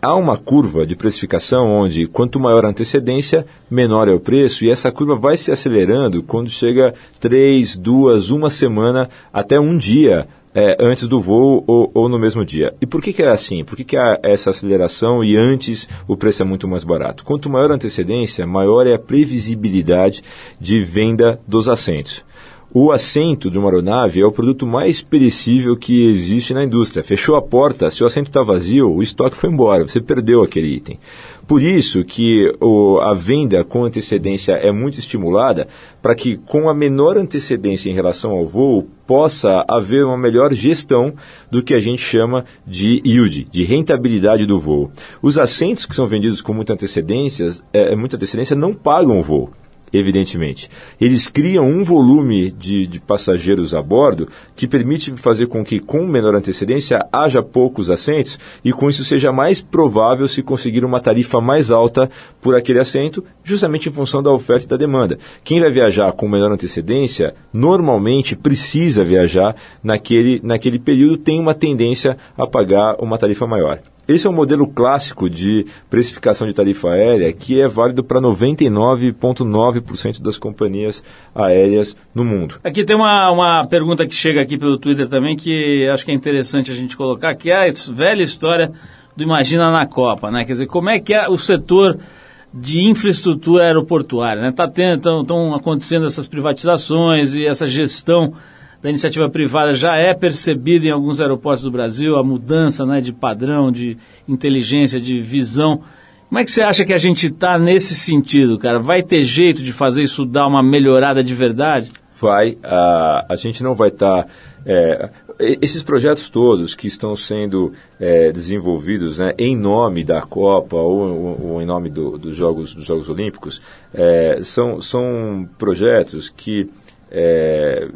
Há uma curva de precificação onde quanto maior a antecedência, menor é o preço, e essa curva vai se acelerando quando chega três, duas, uma semana até um dia é, antes do voo ou, ou, no mesmo dia. E por que, que é assim? Por que, que há essa aceleração e antes o preço é muito mais barato? Quanto maior a antecedência, maior é a previsibilidade de venda dos assentos. O assento de uma aeronave é o produto mais perecível que existe na indústria. Fechou a porta, se o assento está vazio, o estoque foi embora, você perdeu aquele item. Por isso que o, a venda com antecedência é muito estimulada, para que com a menor antecedência em relação ao voo, possa haver uma melhor gestão do que a gente chama de yield, de rentabilidade do voo. Os assentos que são vendidos com muita antecedência, é, muita antecedência não pagam o voo evidentemente. Eles criam um volume de, de, passageiros a bordo que permite fazer com que, com menor antecedência, haja poucos assentos e, com isso, seja mais provável se conseguir uma tarifa mais alta por aquele assento, justamente em função da oferta e da demanda. Quem vai viajar com menor antecedência, normalmente precisa viajar naquele, naquele período, tem uma tendência a pagar uma tarifa maior. Esse é um modelo clássico de precificação de tarifa aérea que é válido para 99,9% das companhias aéreas no mundo. Aqui tem uma, uma pergunta que chega aqui pelo Twitter também que acho que é interessante a gente colocar, que é a velha história do Imagina na Copa, né? Quer dizer, como é que é o setor de infraestrutura aeroportuária, né? Tá tendo, estão acontecendo essas privatizações e essa gestão da iniciativa privada já é percebida em alguns aeroportos do Brasil, a mudança né, de padrão, de inteligência, de visão. Como é que você acha que a gente está nesse sentido, cara? Vai ter jeito de fazer isso dar uma melhorada de verdade? Vai. A, a gente não vai estar. Tá, é, esses projetos todos que estão sendo é, desenvolvidos né, em nome da Copa ou, ou, ou em nome do, dos, Jogos, dos Jogos Olímpicos é, são, são projetos que é,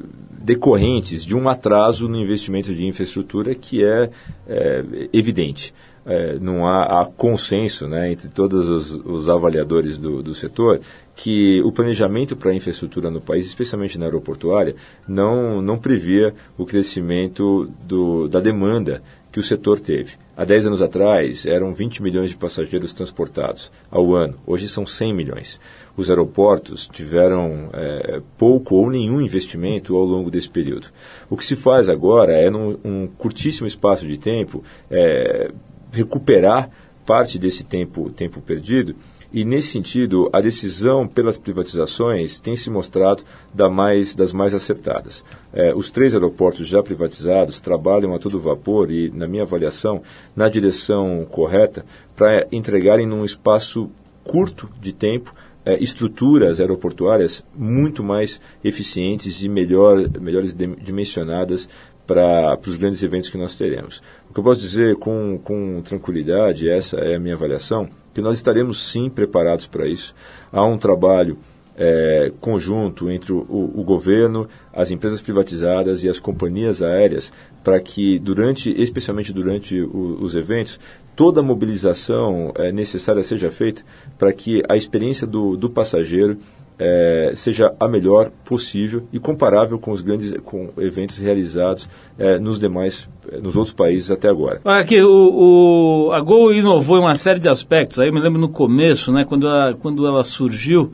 decorrentes de um atraso no investimento de infraestrutura que é, é evidente. É, não há, há, consenso né, entre todos os, os avaliadores do, do, setor que o planejamento para a infraestrutura no país, especialmente na aeroportuária, não, não previa o crescimento do, da demanda que o setor teve. Há 10 anos atrás, eram 20 milhões de passageiros transportados ao ano, hoje são 100 milhões os aeroportos tiveram é, pouco ou nenhum investimento ao longo desse período. O que se faz agora é, num um curtíssimo espaço de tempo, é, recuperar parte desse tempo, tempo perdido e, nesse sentido, a decisão pelas privatizações tem se mostrado da mais, das mais acertadas. É, os três aeroportos já privatizados trabalham a todo vapor e, na minha avaliação, na direção correta para entregarem num espaço curto de tempo é, estruturas aeroportuárias muito mais eficientes e melhor, melhores dimensionadas para os grandes eventos que nós teremos. O que eu posso dizer com, com tranquilidade, essa é a minha avaliação, que nós estaremos sim preparados para isso. Há um trabalho é, conjunto entre o, o, governo, as empresas privatizadas e as companhias aéreas para que durante, especialmente durante o, os eventos, toda a mobilização é, necessária seja feita para que a experiência do, do passageiro é, seja a melhor possível e comparável com os grandes com eventos realizados é, nos demais nos outros países até agora. Aqui o, o, a Gol inovou em uma série de aspectos. Aí eu me lembro no começo, né, quando ela, quando ela surgiu,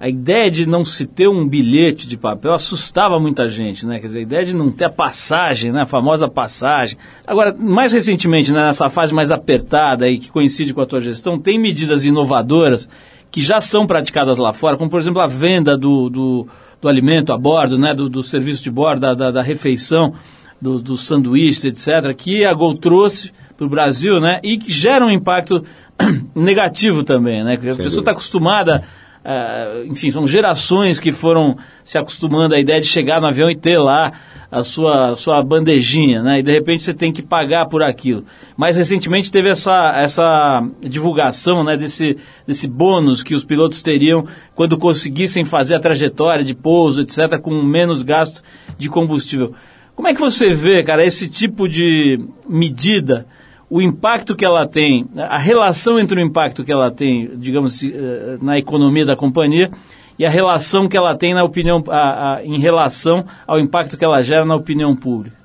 a ideia de não se ter um bilhete de papel assustava muita gente, né? Quer dizer, a ideia de não ter a passagem, né? A famosa passagem. Agora, mais recentemente, né, nessa fase mais apertada e que coincide com a tua gestão, tem medidas inovadoras que já são praticadas lá fora, como por exemplo a venda do, do, do alimento a bordo, né? Do, do serviço de bordo, da, da, da refeição, dos do sanduíches, etc., que a Gol trouxe para o Brasil, né? E que gera um impacto negativo também, né? A pessoa está acostumada Uh, enfim, são gerações que foram se acostumando à ideia de chegar no avião e ter lá a sua, sua bandejinha, né? E de repente você tem que pagar por aquilo. Mais recentemente teve essa, essa divulgação, né? Desse, desse bônus que os pilotos teriam quando conseguissem fazer a trajetória de pouso, etc., com menos gasto de combustível. Como é que você vê, cara, esse tipo de medida o impacto que ela tem, a relação entre o impacto que ela tem, digamos, eh, na economia da companhia e a relação que ela tem na opinião, a, a, em relação ao impacto que ela gera na opinião pública.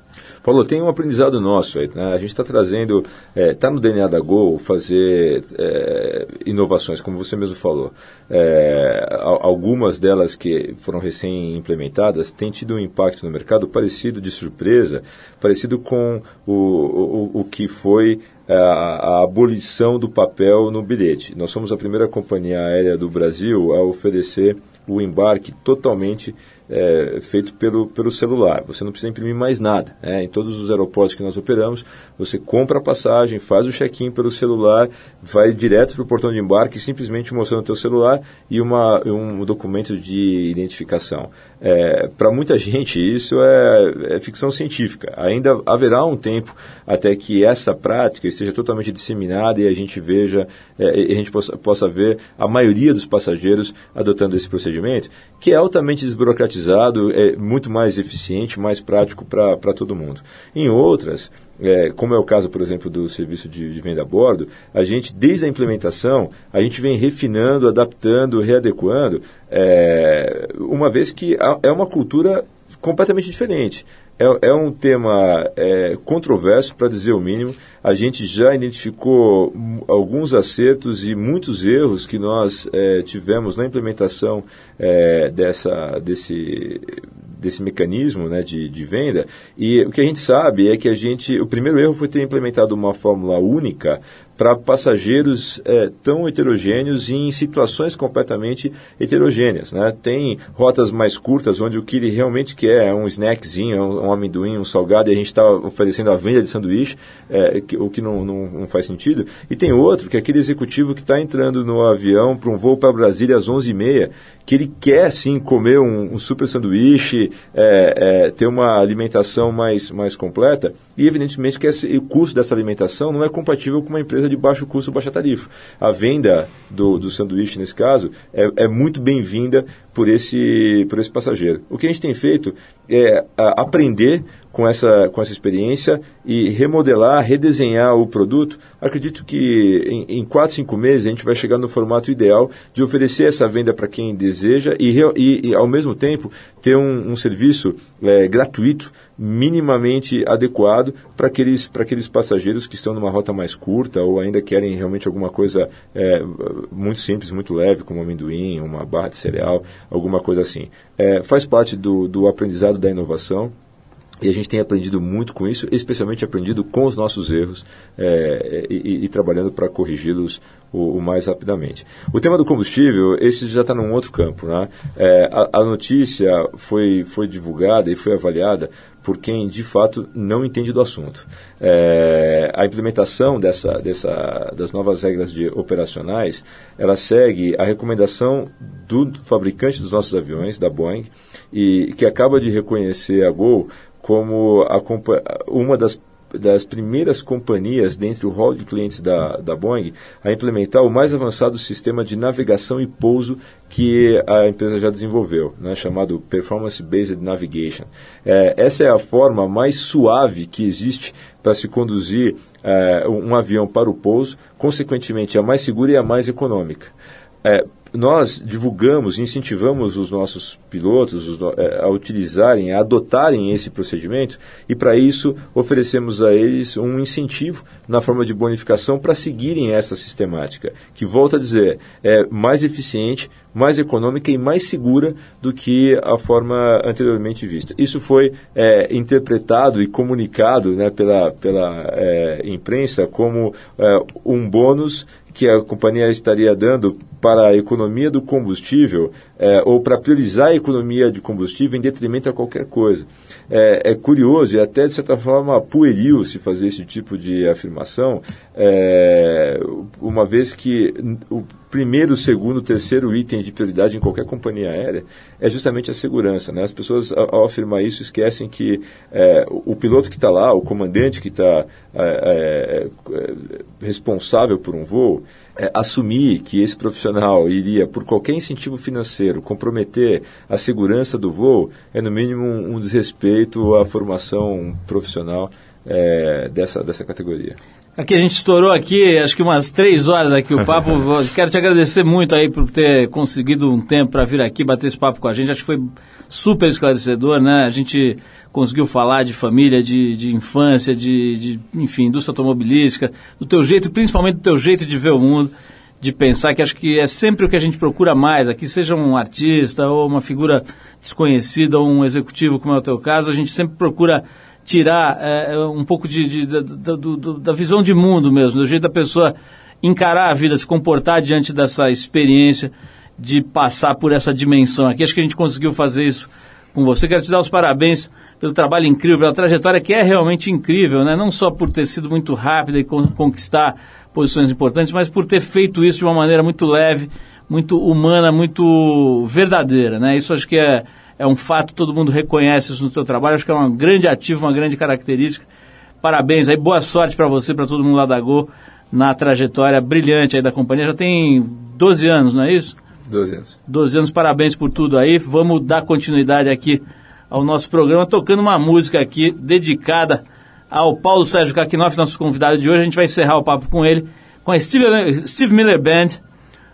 Paulo, tem um aprendizado nosso aí. Né? A gente está trazendo, está é, tá no DNA da Gol fazer é, inovações, como você mesmo falou. É, algumas delas que foram recém-implementadas têm tido um impacto no mercado parecido de surpresa, parecido com o, o, o que foi a, a, abolição do papel no bilhete. Nós somos a primeira companhia aérea do Brasil a oferecer o embarque totalmente é, feito pelo, pelo celular. Você não precisa imprimir mais nada. Né? Em todos os aeroportos que nós operamos, você compra a passagem, faz o check-in pelo celular, vai direto para o portão de embarque, simplesmente mostrando o teu celular e uma, um documento de identificação. É, para muita gente isso é, é, ficção científica. Ainda haverá um tempo até que essa prática esteja totalmente disseminada e a gente veja, é, a gente possa, possa ver a maioria dos passageiros adotando esse procedimento, que é altamente desburocratizado, é muito mais eficiente, mais prático para todo mundo. Em outras, é, como é o caso, por exemplo, do serviço de, de, venda a bordo, a gente, desde a implementação, a gente vem refinando, adaptando, readequando, é, uma vez que é uma cultura completamente diferente. É, é um tema é, controverso, para dizer o mínimo. A gente já identificou alguns acertos e muitos erros que nós é, tivemos na implementação é, dessa, desse, desse mecanismo né, de, de venda. E o que a gente sabe é que a gente. O primeiro erro foi ter implementado uma fórmula única para passageiros é, tão heterogêneos e em situações completamente heterogêneas. Né? Tem rotas mais curtas onde o que ele realmente quer é um snackzinho, um, um amendoim, um salgado, e a gente está oferecendo a venda de sanduíche, é, que, o que não, não, não, faz sentido. E tem outro, que é aquele executivo que está entrando no avião para um voo para Brasília às 11h30, que ele quer sim comer um, um super sanduíche, é, é, ter uma alimentação mais, mais completa, e evidentemente que esse, o custo dessa alimentação não é compatível com uma empresa de baixo custo, baixa tarifa. A venda do, do sanduíche, nesse caso, é, é muito bem-vinda por esse, por esse passageiro. O que a gente tem feito é aprender com essa, com essa experiência e remodelar, redesenhar o produto. Acredito que em, em 4, 5 meses a gente vai chegar no formato ideal de oferecer essa venda para quem deseja e, e, e, ao mesmo tempo, ter um, um serviço é, gratuito, minimamente adequado para aqueles, aqueles passageiros que estão numa rota mais curta ou ainda querem realmente alguma coisa é, muito simples, muito leve, como amendoim, uma barra de cereal, alguma coisa assim. É, faz parte do, do aprendizado da inovação e a gente tem aprendido muito com isso, especialmente aprendido com os nossos erros é, e, e, trabalhando para corrigi-los o, o, mais rapidamente. O tema do combustível, esse já está num outro campo. Né? É, a, a, notícia foi, foi divulgada e foi avaliada por quem de fato não entende do assunto. É, a implementação dessa, dessa, das novas regras de operacionais, ela segue a recomendação do fabricante dos nossos aviões, da Boeing, e que acaba de reconhecer a Gol como a, uma das das primeiras companhias dentro do hall de clientes da, da Boeing a implementar o mais avançado sistema de navegação e pouso que a empresa já desenvolveu, né, chamado Performance Based Navigation. É, essa é a forma mais suave que existe para se conduzir é, um avião para o pouso, consequentemente a mais segura e a mais econômica. É, nós divulgamos, incentivamos os nossos pilotos os, é, a utilizarem, a adotarem esse procedimento e para isso oferecemos a eles um incentivo na forma de bonificação para seguirem essa sistemática, que volta a dizer, é mais eficiente, mais econômica e mais segura do que a forma anteriormente vista. Isso foi é, interpretado e comunicado né, pela, pela é, imprensa como é, um bônus que a companhia estaria dando para a economia do combustível é, ou para priorizar a economia de combustível em detrimento a qualquer coisa. É, é, curioso e até de certa forma pueril se fazer esse tipo de afirmação, é, uma vez que o primeiro, segundo, terceiro item de prioridade em qualquer companhia aérea é justamente a segurança. Né? As pessoas, ao, afirmar isso, esquecem que é, o, piloto que está lá, o comandante que está é, é, responsável por um voo, é, assumir que esse profissional iria, por qualquer incentivo financeiro, comprometer a segurança do voo, é no mínimo um, um desrespeito à formação profissional é, dessa, dessa categoria. Aqui a gente estourou aqui, acho que umas três horas aqui o papo. Quero te agradecer muito aí por ter conseguido um tempo para vir aqui bater esse papo com a gente. Acho que foi super esclarecedor, né? A gente conseguiu falar de família, de, de infância, de, de, enfim, indústria automobilística, do teu jeito, principalmente do teu jeito de ver o mundo, de pensar que acho que é sempre o que a gente procura mais. Aqui seja um artista ou uma figura desconhecida ou um executivo, como é o teu caso, a gente sempre procura tirar é, um pouco de, de, da, do, da visão de mundo mesmo, do jeito da pessoa encarar a vida, se comportar diante dessa experiência de passar por essa dimensão aqui. Acho que a gente conseguiu fazer isso com você. Quero te dar os parabéns pelo trabalho incrível, pela trajetória que é realmente incrível, né? Não só por ter sido muito rápida e con conquistar posições importantes, mas por ter feito isso de uma maneira muito leve, muito humana, muito verdadeira, né? Isso acho que é, é um fato, todo mundo reconhece isso no seu trabalho, acho que é um grande ativo, uma grande característica. Parabéns aí, boa sorte para você, para todo mundo lá da Gol, na trajetória brilhante aí da companhia. Já tem 12 anos, não é isso? 12 anos. 12 anos, parabéns por tudo aí. Vamos dar continuidade aqui ao nosso programa, tocando uma música aqui dedicada ao Paulo Sérgio Kakinoff, nosso convidado de hoje. A gente vai encerrar o papo com ele, com a Steve, Steve Miller Band,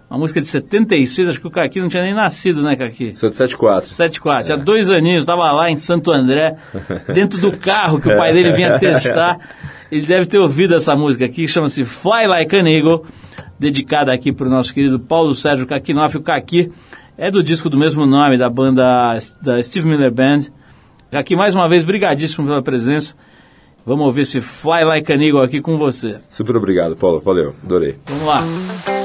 uma música de 76, acho que o Kaki não tinha nem nascido, né, Kaki? Sou de 74. 74, tinha dois aninhos, estava lá em Santo André, dentro do carro que o pai dele vinha testar. Ele deve ter ouvido essa música aqui, chama-se Fly Like an Eagle, dedicada aqui para o nosso querido Paulo Sérgio Kakinoff. O Kaki é do disco do mesmo nome, da banda da Steve Miller Band. Kaki, mais uma vez, brigadíssimo pela presença. Vamos ouvir esse Fly Like an Eagle aqui com você. Super obrigado, Paulo. Valeu. Adorei. Vamos lá.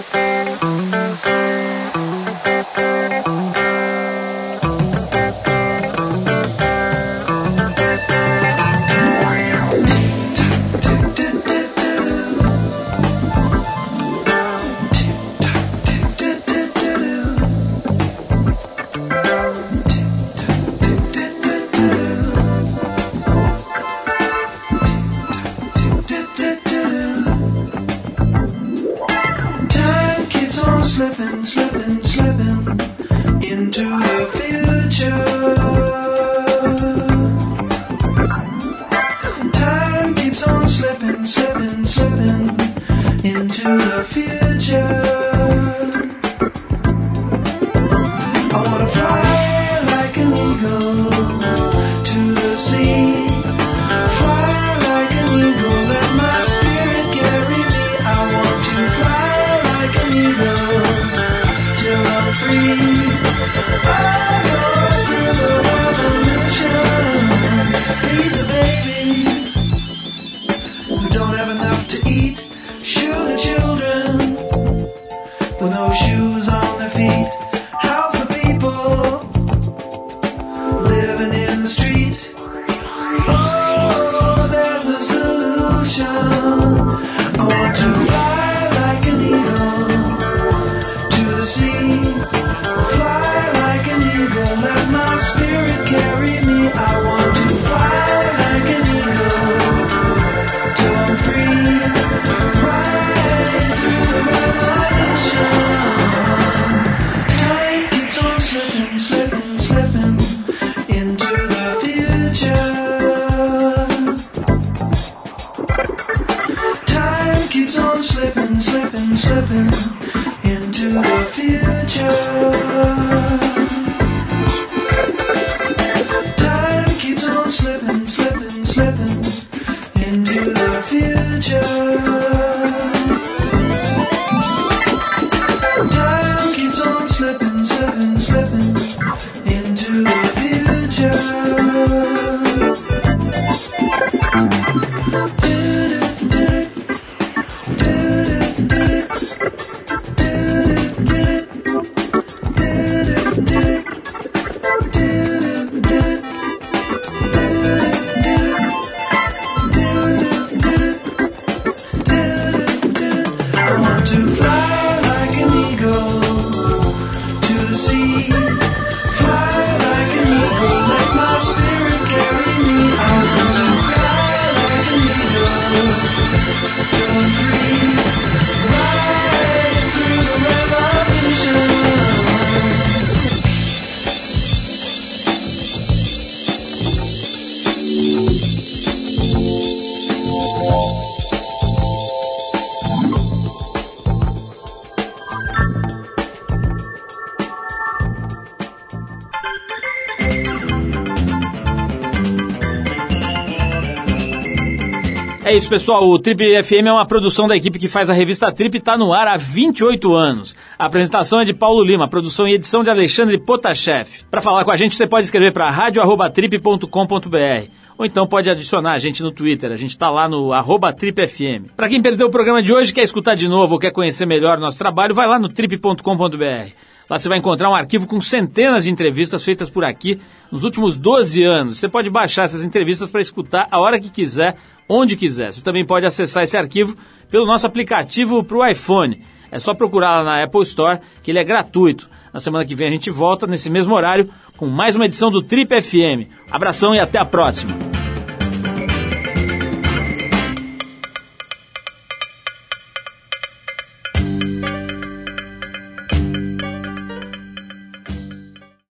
Pessoal. O Trip FM é uma produção da equipe que faz a revista Trip e está no ar há 28 anos. A apresentação é de Paulo Lima, produção e edição de Alexandre Potashev. Para falar com a gente, você pode escrever para radio@trip.com.br ou então pode adicionar a gente no Twitter. A gente está lá no TripFM. Para quem perdeu o programa de hoje, quer escutar de novo ou quer conhecer melhor nosso trabalho, vai lá no trip.com.br. Lá você vai encontrar um arquivo com centenas de entrevistas feitas por aqui nos últimos 12 anos. Você pode baixar essas entrevistas para escutar a hora que quiser, onde quiser. Você também pode acessar esse arquivo pelo nosso aplicativo para o iPhone. É só procurar lá na Apple Store, que ele é gratuito. Na semana que vem a gente volta, nesse mesmo horário, com mais uma edição do Trip FM. Abração e até a próxima!